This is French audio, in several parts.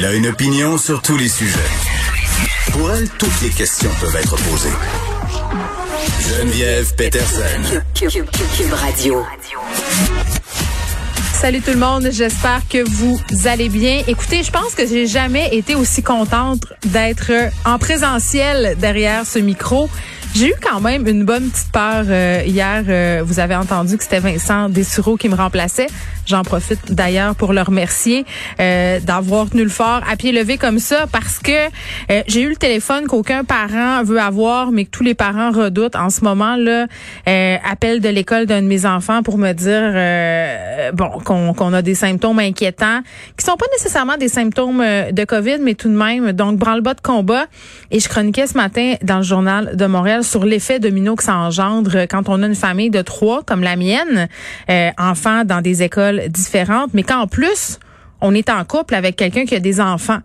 Elle a une opinion sur tous les sujets. Pour elle, toutes les questions peuvent être posées. Geneviève Peterson. Cube Radio. Salut tout le monde, j'espère que vous allez bien. Écoutez, je pense que j'ai jamais été aussi contente d'être en présentiel derrière ce micro. J'ai eu quand même une bonne petite peur euh, hier. Euh, vous avez entendu que c'était Vincent Dessureau qui me remplaçait. J'en profite d'ailleurs pour le remercier euh, d'avoir tenu le fort à pied levé comme ça parce que j'ai eu le téléphone qu'aucun parent veut avoir, mais que tous les parents redoutent en ce moment là. appel de l'école d'un de mes enfants pour me dire bon qu'on a des symptômes inquiétants qui sont pas nécessairement des symptômes de Covid, mais tout de même donc branle-bas de combat. Et je chroniquais ce matin dans le journal de Montréal sur l'effet domino que ça engendre quand on a une famille de trois, comme la mienne, euh, enfants dans des écoles différentes, mais qu'en plus, on est en couple avec quelqu'un qui a des enfants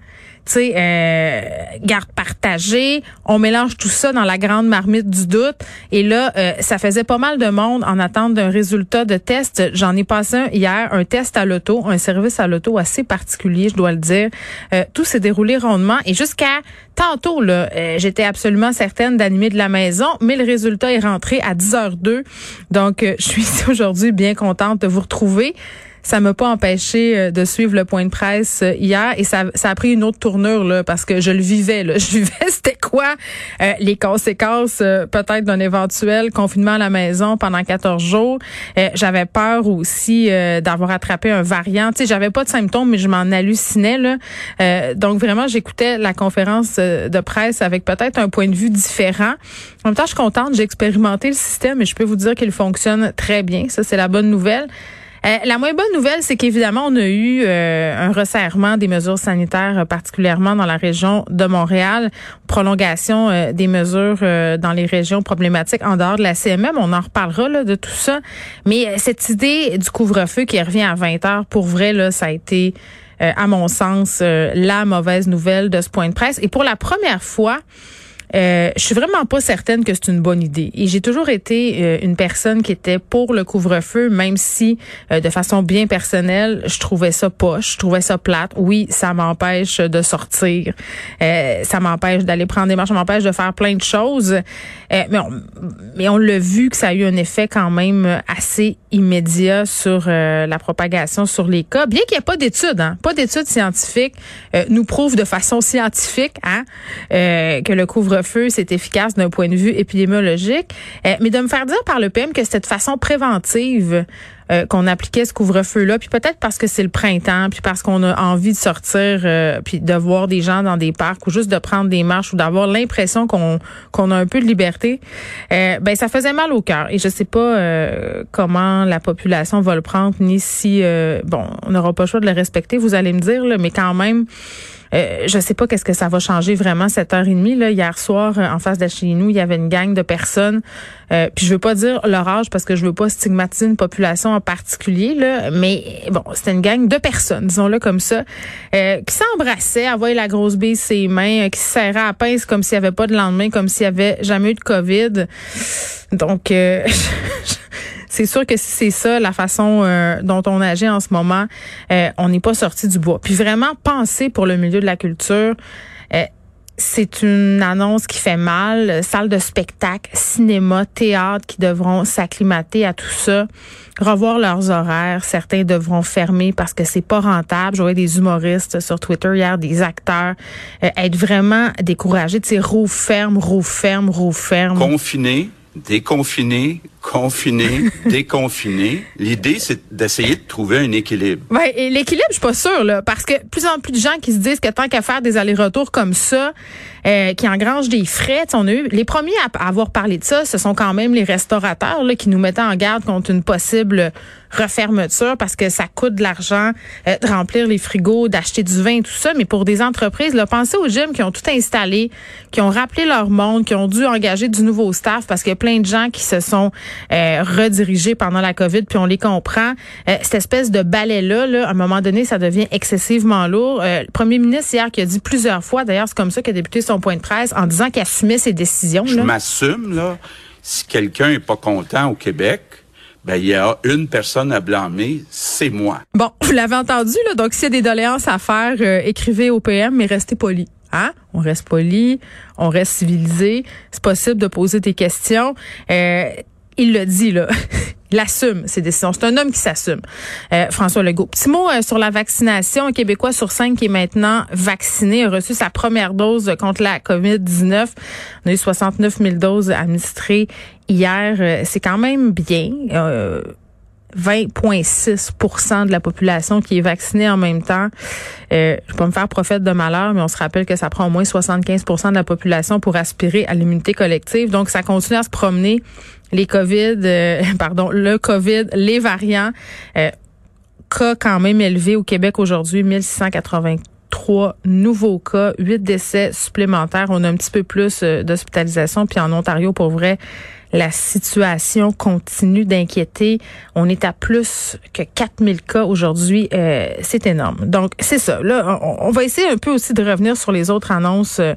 tu euh, garde partagée. On mélange tout ça dans la grande marmite du doute. Et là, euh, ça faisait pas mal de monde en attente d'un résultat de test. J'en ai passé un hier, un test à l'auto, un service à l'auto assez particulier, je dois le dire. Euh, tout s'est déroulé rondement. Et jusqu'à tantôt, là, j'étais absolument certaine d'animer de la maison, mais le résultat est rentré à 10h02. Donc, je suis aujourd'hui bien contente de vous retrouver ça m'a pas empêché euh, de suivre le point de presse euh, hier et ça, ça a pris une autre tournure là parce que je le vivais là. Je vivais c'était quoi euh, les conséquences peut-être d'un éventuel confinement à la maison pendant 14 jours. j'avais peur aussi d'avoir attrapé un variant. Tu sais, j'avais pas de symptômes mais je m'en hallucinais là. donc vraiment j'écoutais la conférence de presse avec peut-être un point de vue différent. En même temps, je suis contente, j'ai expérimenté le système et je peux vous dire qu'il fonctionne très bien. Ça c'est la bonne nouvelle. Euh, la moins bonne nouvelle, c'est qu'évidemment, on a eu euh, un resserrement des mesures sanitaires, euh, particulièrement dans la région de Montréal, prolongation des mesures dans les régions problématiques en dehors de la CMM. On en reparlera là, de tout ça. Mais cette idée du couvre-feu qui revient à 20 heures, pour vrai, là, ça a été, à mon sens, la mauvaise nouvelle de ce point de presse. Et pour la première fois, euh, je suis vraiment pas certaine que c'est une bonne idée. Et j'ai toujours été euh, une personne qui était pour le couvre-feu, même si euh, de façon bien personnelle, je trouvais ça poche, je trouvais ça plate. Oui, ça m'empêche de sortir, ça m'empêche d'aller prendre des marches, ça m'empêche de faire plein de choses. mais on, mais on l'a vu que ça a eu un effet quand même assez immédiat sur la propagation sur les cas. Bien qu'il n'y ait pas d'études, hein, pas d'études scientifiques, nous prouve de façon scientifique hein, que le couvre feu c'est efficace d'un point de vue épidémiologique. Euh, mais de me faire dire par le PM que c'était de façon préventive euh, qu'on appliquait ce couvre-feu-là, puis peut-être parce que c'est le printemps, puis parce qu'on a envie de sortir, euh, puis de voir des gens dans des parcs ou juste de prendre des marches ou d'avoir l'impression qu'on qu'on a un peu de liberté, ben ça faisait mal au cœur. Et je sais pas comment la population va le prendre, ni si bon, on n'aura pas le choix de le respecter. Vous allez me dire, là, mais quand même. Euh, je sais pas qu'est-ce que ça va changer vraiment cette heure et demie. Là. Hier soir, euh, en face de chez nous, il y avait une gang de personnes. Euh, puis je veux pas dire leur âge parce que je veux pas stigmatiser une population en particulier, là, mais bon, c'était une gang de personnes, disons-le comme ça, euh, qui s'embrassaient, envoyaient la grosse bille ses mains, qui se serraient à pince comme s'il y avait pas de lendemain, comme s'il y avait jamais eu de COVID. Donc, c'est sûr que si c'est ça la façon euh, dont on agit en ce moment, euh, on n'est pas sorti du bois. Puis vraiment penser pour le milieu de la culture. Euh, c'est une annonce qui fait mal. Salle de spectacle, cinéma, théâtre qui devront s'acclimater à tout ça, revoir leurs horaires. Certains devront fermer parce que c'est pas rentable. J'aurais des humoristes sur Twitter hier, des acteurs, être vraiment découragés. Tu sais, roue ferme, roue ferme, roue ferme. Confiné, déconfiné, confiner, déconfiner. L'idée, c'est d'essayer de trouver un équilibre. Ouais, et l'équilibre, je suis pas sûre, là, parce que plus en plus de gens qui se disent que tant qu'à faire des allers-retours comme ça, euh, qui engrangent des frais, on a eu les premiers à avoir parlé de ça, ce sont quand même les restaurateurs là, qui nous mettaient en garde contre une possible refermeture parce que ça coûte de l'argent euh, de remplir les frigos, d'acheter du vin, tout ça. Mais pour des entreprises, là, pensez aux gyms qui ont tout installé, qui ont rappelé leur monde, qui ont dû engager du nouveau staff parce qu'il y a plein de gens qui se sont euh, redirigés pendant la COVID, puis on les comprend. Euh, cette espèce de balai-là, là, à un moment donné, ça devient excessivement lourd. le premier ministre hier qui a dit plusieurs fois, d'ailleurs, c'est comme ça qu'il a débuté son point de presse, en disant qu'il assumait ses décisions. Je m'assume, là, si quelqu'un est pas content au Québec, ben, il y a une personne à blâmer, c'est moi. Bon, vous l'avez entendu, là. Donc, s'il y a des doléances à faire, euh, écrivez au PM, mais restez poli. Hein? On reste poli, on reste civilisé. C'est possible de poser des questions. Euh, il le dit, là. il assume ses décisions. C'est un homme qui s'assume. Euh, François Legault. Petit mot euh, sur la vaccination. Un Québécois sur cinq qui est maintenant vacciné a reçu sa première dose contre la COVID-19. On a eu 69 000 doses administrées hier. Euh, c'est quand même bien. 20,6% de la population qui est vaccinée en même temps. Euh, je vais pas me faire prophète de malheur, mais on se rappelle que ça prend au moins 75% de la population pour aspirer à l'immunité collective. Donc, ça continue à se promener. Les COVID, euh, pardon, le COVID, les variants. Euh, cas quand même élevé au Québec aujourd'hui, 1683 nouveaux cas, 8 décès supplémentaires. On a un petit peu plus euh, d'hospitalisation. Puis en Ontario, pour vrai, la situation continue d'inquiéter. On est à plus que 4000 cas aujourd'hui. Euh, c'est énorme. Donc, c'est ça. Là, on, va essayer un peu aussi de revenir sur les autres annonces euh,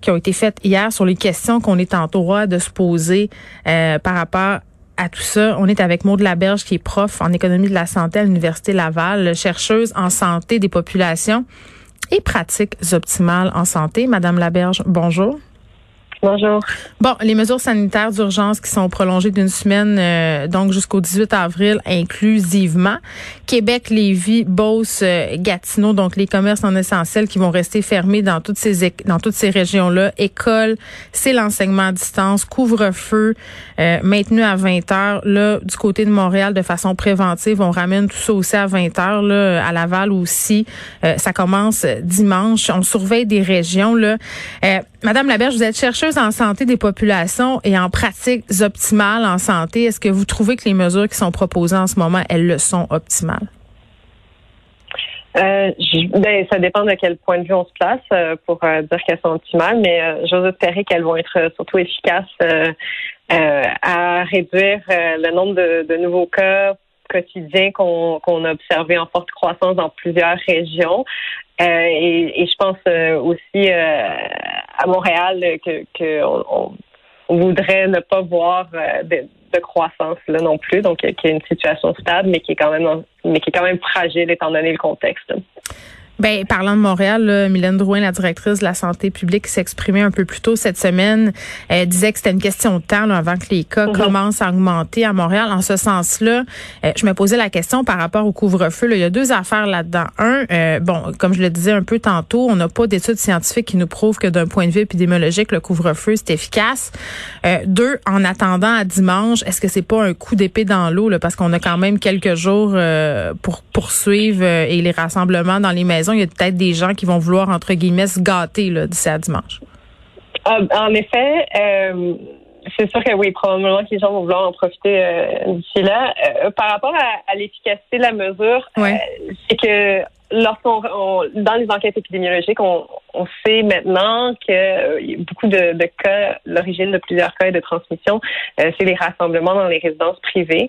qui ont été faites hier, sur les questions qu'on est en droit de se poser euh, par rapport à tout ça. On est avec Maud Laberge, qui est prof en économie de la santé à l'Université Laval, chercheuse en santé des populations et pratiques optimales en santé. Madame Laberge, bonjour. Bonjour. Bon, les mesures sanitaires d'urgence qui sont prolongées d'une semaine, euh, donc jusqu'au 18 avril inclusivement. Québec, Lévis, Beauce, euh, Gatineau, donc les commerces non essentiels qui vont rester fermés dans toutes ces dans toutes ces régions-là. École, c'est l'enseignement à distance, couvre-feu euh, maintenu à 20 heures. Là, du côté de Montréal, de façon préventive, on ramène tout ça aussi à 20 heures. Là, à Laval aussi, ça commence dimanche. On surveille des régions. Là, Madame Laberge, vous êtes chercheuse en santé des populations et en pratiques optimales en santé, est-ce que vous trouvez que les mesures qui sont proposées en ce moment, elles le sont optimales? Euh, ben, ça dépend de quel point de vue on se place euh, pour euh, dire qu'elles sont optimales, mais j'ose espérer qu'elles vont être surtout efficaces à réduire le nombre de, nouveaux cas quotidiens qu'on a observés en forte croissance dans plusieurs régions. et, je pense aussi à Montréal que, que on, voudrait ne pas voir euh, de, croissance là non plus, donc qui est une situation stable, mais qui est quand même mais qui est quand même fragile étant donné le contexte. Ben, parlant de Montréal, là, Mylène Drouin, la directrice de la santé publique, s'exprimait un peu plus tôt cette semaine. Elle disait que c'était une question de temps avant que les cas mhm. commencent à augmenter à Montréal. En ce sens-là, euh, je me posais la question par rapport au couvre-feu. Il y a deux affaires là-dedans. Un, euh, bon, comme je le disais un peu tantôt, on n'a pas d'études scientifiques qui nous prouvent que d'un point de vue épidémiologique, le couvre-feu c'est efficace. Euh, deux, en attendant à dimanche, est-ce que c'est pas un coup d'épée dans l'eau parce qu'on a quand même quelques jours pour poursuivre et les rassemblements dans les maisons il y a peut-être des gens qui vont vouloir, entre guillemets, se gâter d'ici à dimanche. Ah, en effet, euh, c'est sûr que oui, probablement que les gens vont vouloir en profiter euh, d'ici là. Euh, par rapport à, l'efficacité de la mesure, c'est que lorsqu'on dans les enquêtes épidémiologiques, on, sait maintenant que beaucoup de, de cas, l'origine de plusieurs cas de transmission, c'est les rassemblements dans les résidences privées.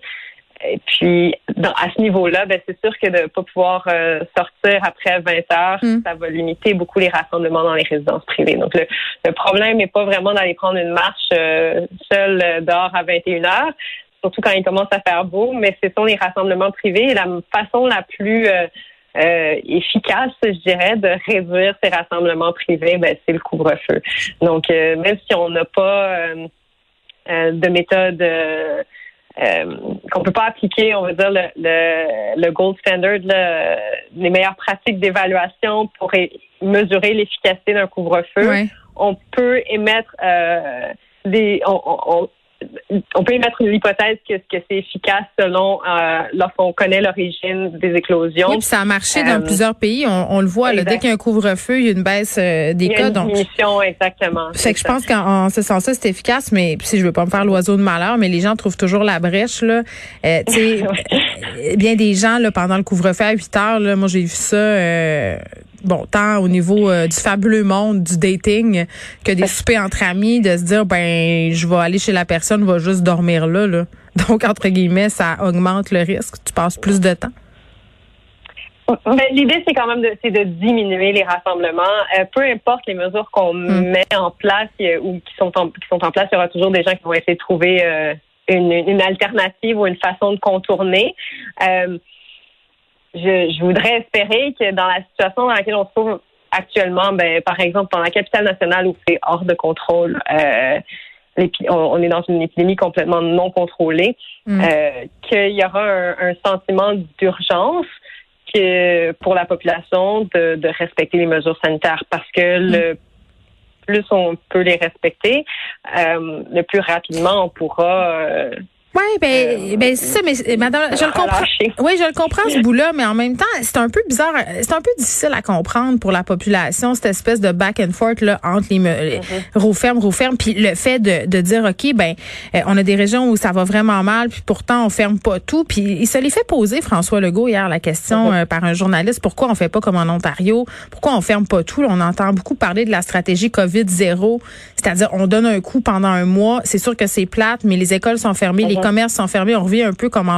Et puis, à ce niveau-là, ben, c'est sûr que de ne pas pouvoir euh, sortir après 20 heures, hmm. ça va limiter beaucoup les rassemblements dans les résidences privées. Donc, le, problème n'est pas vraiment d'aller prendre une marche euh, seule euh, dehors à 21 heures, surtout quand il commence à faire beau, mais ce sont les rassemblements privés. Et la façon la plus efficace, je dirais, de réduire ces rassemblements privés, ben, c'est le couvre-feu. Donc, même si on n'a pas de méthode euh, qu'on peut pas appliquer, on va dire, le, le, le gold standard, les meilleures pratiques d'évaluation pour mesurer l'efficacité d'un couvre-feu. On peut émettre euh, des, on, on peut émettre l'hypothèse que, que c'est efficace selon euh, lorsqu'on connaît l'origine des éclosions. Oui, puis ça a marché dans euh, plusieurs pays. On, le voit, là, dès qu'il y a un couvre-feu, il y a une baisse euh, des cas. donc, exactement. Fait que je pense qu'en ce sens-là, c'est efficace, mais si je veux pas me faire l'oiseau de malheur, mais les gens trouvent toujours la brèche. Là. Euh, bien des gens là, pendant le couvre-feu à 8 heures, là, moi j'ai vu ça bon, tant au niveau euh, du fabuleux monde du dating que des soupers entre amis, de se dire ben je vais aller chez la personne, va juste dormir là, là. Donc entre guillemets, ça augmente le risque. Tu passes plus de temps. Ben, l'idée, c'est quand même de, c'est de diminuer les rassemblements. Euh, peu importe les mesures qu'on hmm. met en place ou qui sont en, qui sont en place, il y aura toujours des gens qui vont essayer de trouver euh, une, une, alternative ou une façon de contourner je, voudrais espérer que dans la situation dans laquelle on se trouve actuellement, ben, par exemple, dans la capitale nationale où c'est hors de contrôle, euh, on, est dans une épidémie complètement non contrôlée, mm. euh, qu'il y aura un, sentiment d'urgence que pour la population de, respecter les mesures sanitaires parce que mm. le plus on peut les respecter, euh, le plus rapidement on pourra oui, ben, euh, ben c'est ça, mais madame, je le comprends. Oui, je le comprends ce bout-là, mais en même temps, c'est un peu bizarre, c'est un peu difficile à comprendre pour la population cette espèce de back and forth là entre les, mm -hmm. puis le fait de, de dire ok, ben, euh, on a des régions où ça va vraiment mal, puis pourtant on ferme pas tout, puis il se les fait poser François Legault hier la question euh, par un journaliste, pourquoi on fait pas comme en Ontario, pourquoi on ferme pas tout, on entend beaucoup parler de la stratégie Covid zéro, c'est-à-dire on donne un coup pendant un mois, c'est sûr que c'est plate, mais les écoles sont fermées, les commerces sont fermés. On revient un peu comme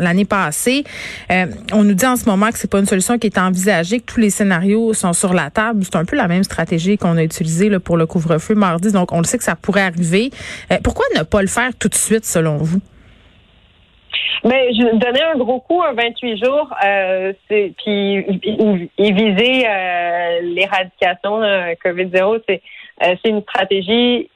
l'année passée. Euh, on nous dit en ce moment que c'est pas une solution qui est envisagée, que tous les scénarios sont sur la table. C'est un peu la même stratégie qu'on a utilisée pour le couvre-feu mardi. Donc, on le sait que ça pourrait arriver. Euh, pourquoi ne pas le faire tout de suite, selon vous? Mais ben, je donnais un gros coup, un 28 jours, euh, puis viser l'éradication COVID-0, c'est c'est une stratégie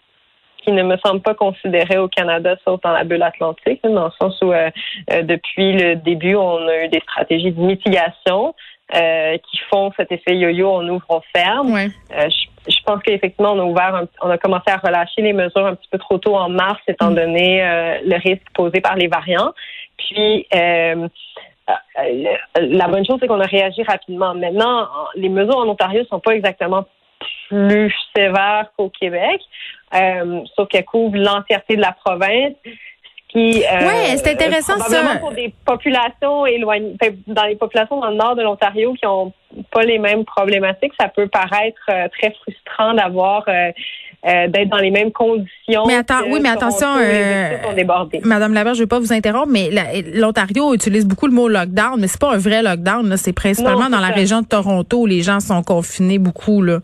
qui ne me semble pas considéré au Canada, sauf dans la bulle atlantique, dans le sens où euh, euh, depuis le début, on a eu des stratégies de mitigation. Euh, qui font cet effet yo-yo, on ouvre, on ferme. je, pense qu'effectivement, on a ouvert, on a commencé à relâcher les mesures un petit peu trop tôt en mars, étant mm. donné le risque posé par les variants. Puis, la bonne chose, c'est qu'on a réagi rapidement. Maintenant, les mesures en Ontario sont pas exactement plus sévères qu'au Québec. Euh, sauf qu'elle couvre l'entièreté de la province. Qui, euh, oui, c'est intéressant ça. pour des populations éloignées, dans les populations dans le nord de l'Ontario qui ont pas les mêmes problématiques, ça peut paraître euh, très frustrant d'avoir euh, d'être dans les mêmes conditions. Mais attends, oui, mais attention, Madame Laberge, je ne vais pas vous interrompre, mais l'Ontario utilise beaucoup le mot lockdown, mais c'est pas un vrai lockdown. C'est principalement dans la région de Toronto où les gens sont confinés beaucoup là.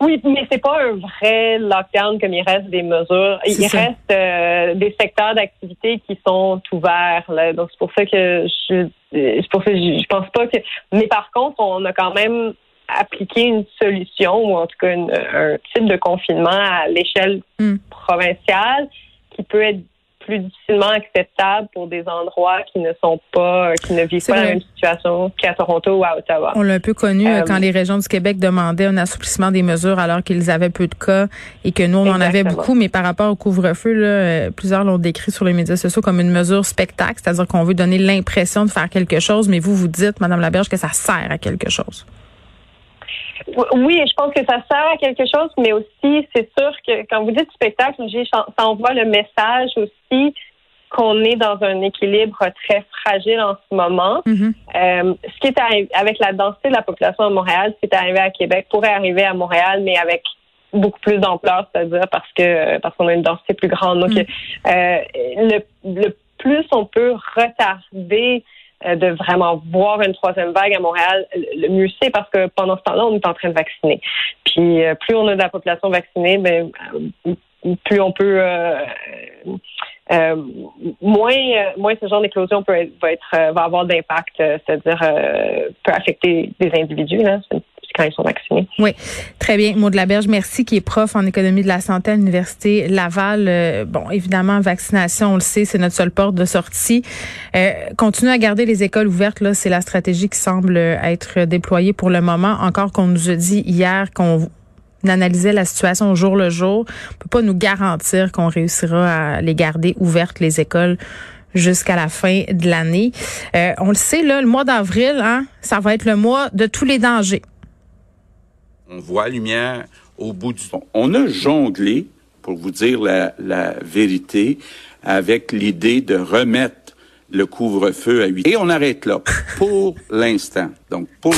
Oui, mais c'est pas un vrai lockdown comme il reste des mesures. Il reste euh, des secteurs d'activité qui sont ouverts. Là. Donc c'est pour ça que je c'est pour ça que je, pense pas que. Mais par contre, on a quand même appliqué une solution ou en tout cas un type de confinement à l'échelle hmm. provinciale qui peut être plus difficilement acceptable pour des endroits qui ne sont pas, qui ne vivent pas la même situation qu'à Toronto ou à Ottawa. On l'a un peu connu euh, quand les régions du Québec demandaient un assouplissement des mesures alors qu'ils avaient peu de cas et que nous, on en avait beaucoup. Mais par rapport au couvre-feu, euh, plusieurs l'ont décrit sur les médias sociaux comme une mesure spectacle, c'est-à-dire qu'on veut donner l'impression de faire quelque chose, mais vous, vous dites, Madame Laberge, que ça sert à quelque chose. Oui, je pense que ça sert à quelque chose, mais aussi, c'est sûr que quand vous dites spectacle, ça envoie le message aussi qu'on est dans un équilibre très fragile en ce moment. Mm-hmm. Euh, ce qui est arrivé avec la densité de la population à Montréal, ce qui est arrivé à Québec pourrait arriver à Montréal, mais avec beaucoup plus d'ampleur, c'est-à-dire parce que parce qu'on a une densité plus grande. Donc, mm. euh, le, le plus on peut retarder de vraiment voir une troisième vague à Montréal, le mieux c'est parce que pendant ce temps-là, on est en train de vacciner. Puis euh, plus on a de la population vaccinée, ben, euh, plus on peut moins moins ce genre d'éclosion peut être, va être va avoir d'impact, c'est-à-dire peut affecter des individus. Là Oui, très bien. Maud de la Berge, merci, qui est prof en économie de la santé à l'Université Laval. Euh, bon, évidemment, vaccination, on le sait, c'est notre seule porte de sortie. Euh, continuer à garder les écoles ouvertes, là, c'est la stratégie qui semble être déployée pour le moment. Encore qu'on nous a dit hier qu'on analysait la situation au jour le jour. On peut pas nous garantir qu'on réussira à les garder ouvertes, les écoles jusqu'à la fin de l'année. Euh, on le sait, là, le mois d'avril, hein, ça va être le mois de tous les dangers. On voit la lumière au bout du. On a jonglé, pour vous dire la, la vérité, avec l'idée de remettre le couvre-feu à 8. Et on arrête là, pour l'instant. Donc, pour